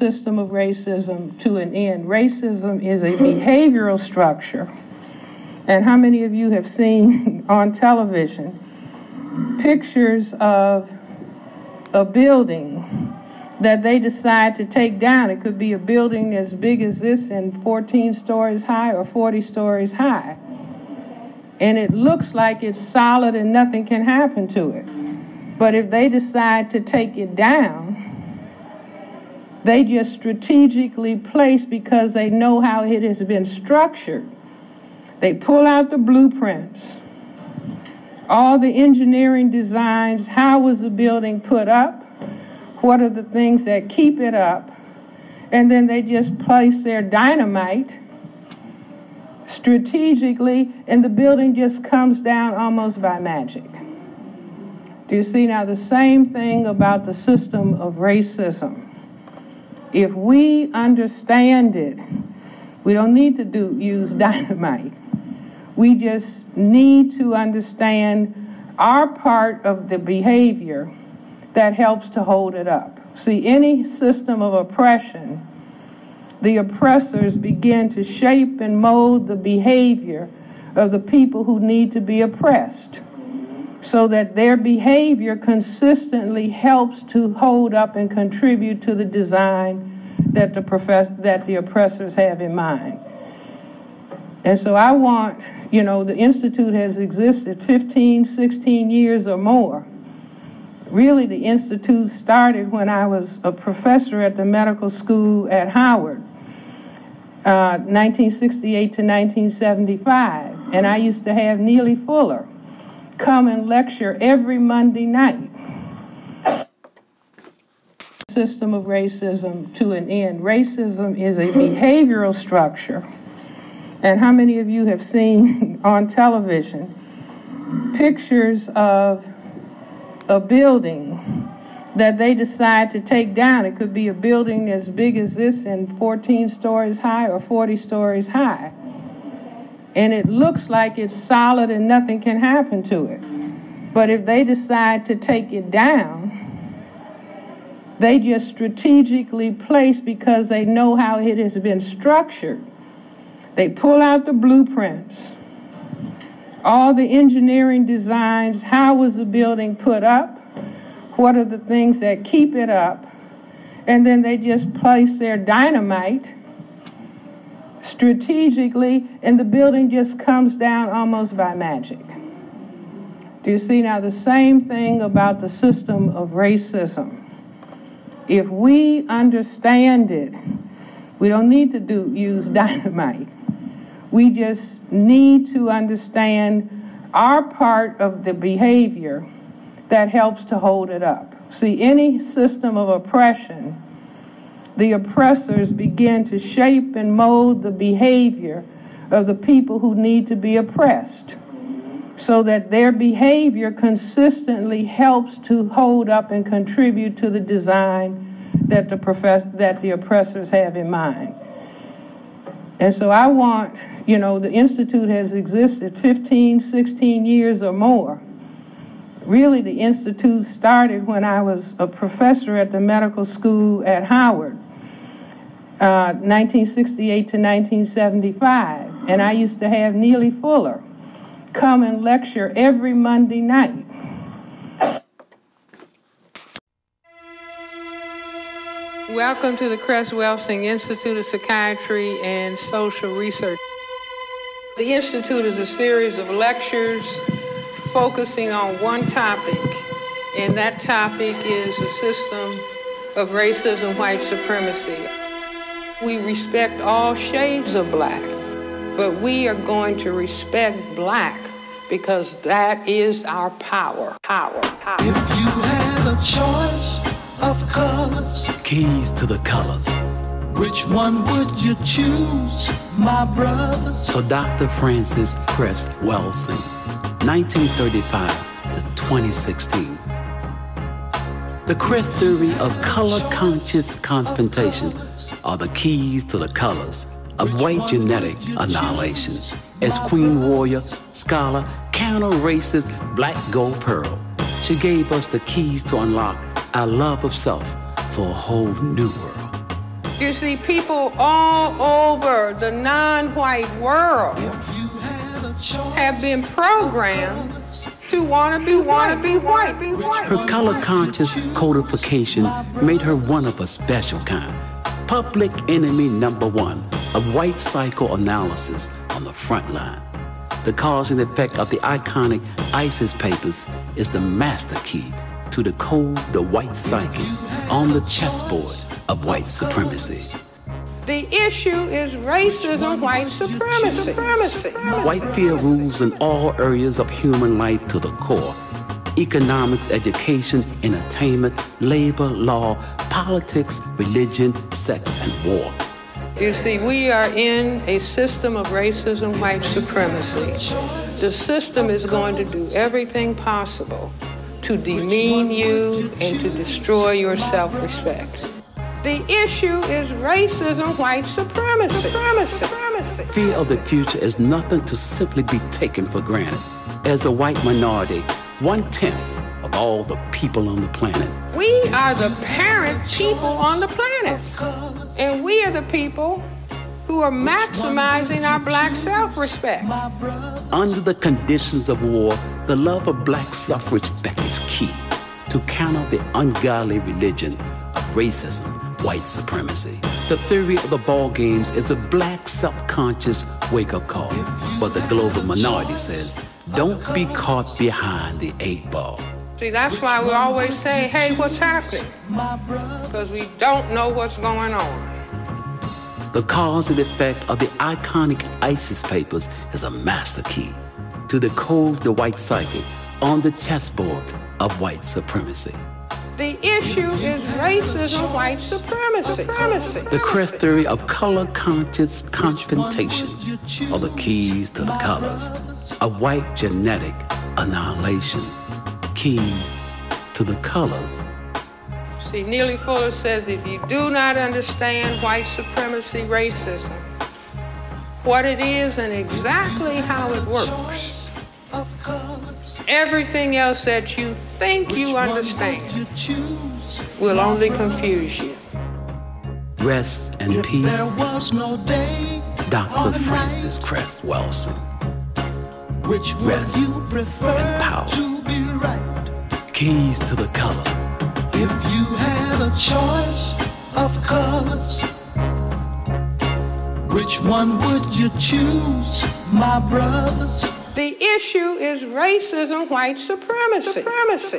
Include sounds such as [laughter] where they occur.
system of racism to an end. Racism is a behavioral structure. And how many of you have seen [laughs] on television pictures of a building that they decide to take down? It could be a building as big as this and 14 stories high or 40 stories high. And it looks like it's solid and nothing can happen to it. But if they decide to take it down, they just strategically place because they know how it has been structured. They pull out the blueprints, all the engineering designs, how was the building put up, what are the things that keep it up, and then they just place their dynamite strategically, and the building just comes down almost by magic. Do you see now the same thing about the system of racism? If we understand it, we don't need to do use [laughs] dynamite. We just need to understand our part of the behavior that helps to hold it up. See, any system of oppression, the oppressors begin to shape and mold the behavior of the people who need to be oppressed so that their behavior consistently helps to hold up and contribute to the design that the, profess- that the oppressors have in mind. And so I want, you know, the Institute has existed 15, 16 years or more. Really, the Institute started when I was a professor at the medical school at Howard, uh, 1968 to 1975. And I used to have Neely Fuller come and lecture every Monday night. System of racism to an end. Racism is a behavioral structure. And how many of you have seen [laughs] on television pictures of a building that they decide to take down? It could be a building as big as this and 14 stories high or 40 stories high and it looks like it's solid and nothing can happen to it. But if they decide to take it down, they just strategically place because they know how it has been structured. They pull out the blueprints, all the engineering designs, how was the building put up, what are the things that keep it up, and then they just place their dynamite strategically, and the building just comes down almost by magic. Do you see now the same thing about the system of racism? If we understand it, we don't need to do use [laughs] dynamite. We just need to understand our part of the behavior that helps to hold it up. See, any system of oppression the oppressors begin to shape and mold the behavior of the people who need to be oppressed so that their behavior consistently helps to hold up and contribute to the design that the, profess- that the oppressors have in mind. And so I want, you know, the Institute has existed 15, 16 years or more. Really, the Institute started when I was a professor at the medical school at Howard. 1968 uh, to 1975. And I used to have Neely Fuller come and lecture every Monday night. Welcome to the Cress Welsing Institute of Psychiatry and Social Research. The Institute is a series of lectures focusing on one topic, and that topic is the system of racism, white supremacy. We respect all shades of black, but we are going to respect black because that is our power. Power. power. If you had a choice of colors, keys to the colors. Which one would you choose, my brothers? For Dr. Frances Cress Welsing, 1935 to 2016. The Cress theory of color conscious confrontation are the keys to the colors of white genetic annihilation. As Queen Warrior, scholar, counter-racist Black Gold Pearl, she gave us the keys to unlock our love of self for a whole new world. You see, people all over the non white world have been programmed to want to be want to be white. Be white. Her color conscious codification made her one of a special kind. Public enemy number one of white psychoanalysis on the front line. The cause and effect of the iconic ISIS papers is the master key to decode the white psyche on the chessboard of white supremacy. The issue is racism, white supremacy. White fear rules in all areas of human life to the core economics, education, entertainment, labor, law, politics, religion, sex, and war. You see, we are in a system of racism, white supremacy. The system is going to do everything possible to demean you and to destroy your self respect. The issue is racism, white supremacy. supremacy. Fear of the future is nothing to simply be taken for granted. As a white minority, one tenth of all the people on the planet. We are the parent people on the planet. And we are the people who are maximizing our black self respect. Under the conditions of war, the love of black self respect is key to counter the ungodly religion of racism, white supremacy. The theory of the ball games is a black self-conscious wake-up call. But the global minority says, don't be caught behind the eight ball. See, that's why we always say, hey, what's happening? Because we don't know what's going on. The cause and effect of the iconic ISIS papers is a master key to decode the white psyche on the chessboard of white supremacy. The issue is racism, white supremacy. The Cress theory of color conscious confrontation are the keys to the colors of white genetic annihilation. Keys to the colors See, Neely Fuller says if you do not understand white supremacy racism, what it is and exactly how it works, everything else that you think you understand will only confuse you. Rest and peace, Dr. Frances Cress Welsing. Rest and power. Keys to the colors. If you had a choice of colors, which one would you choose, my brothers? The issue is racism, white supremacy. supremacy.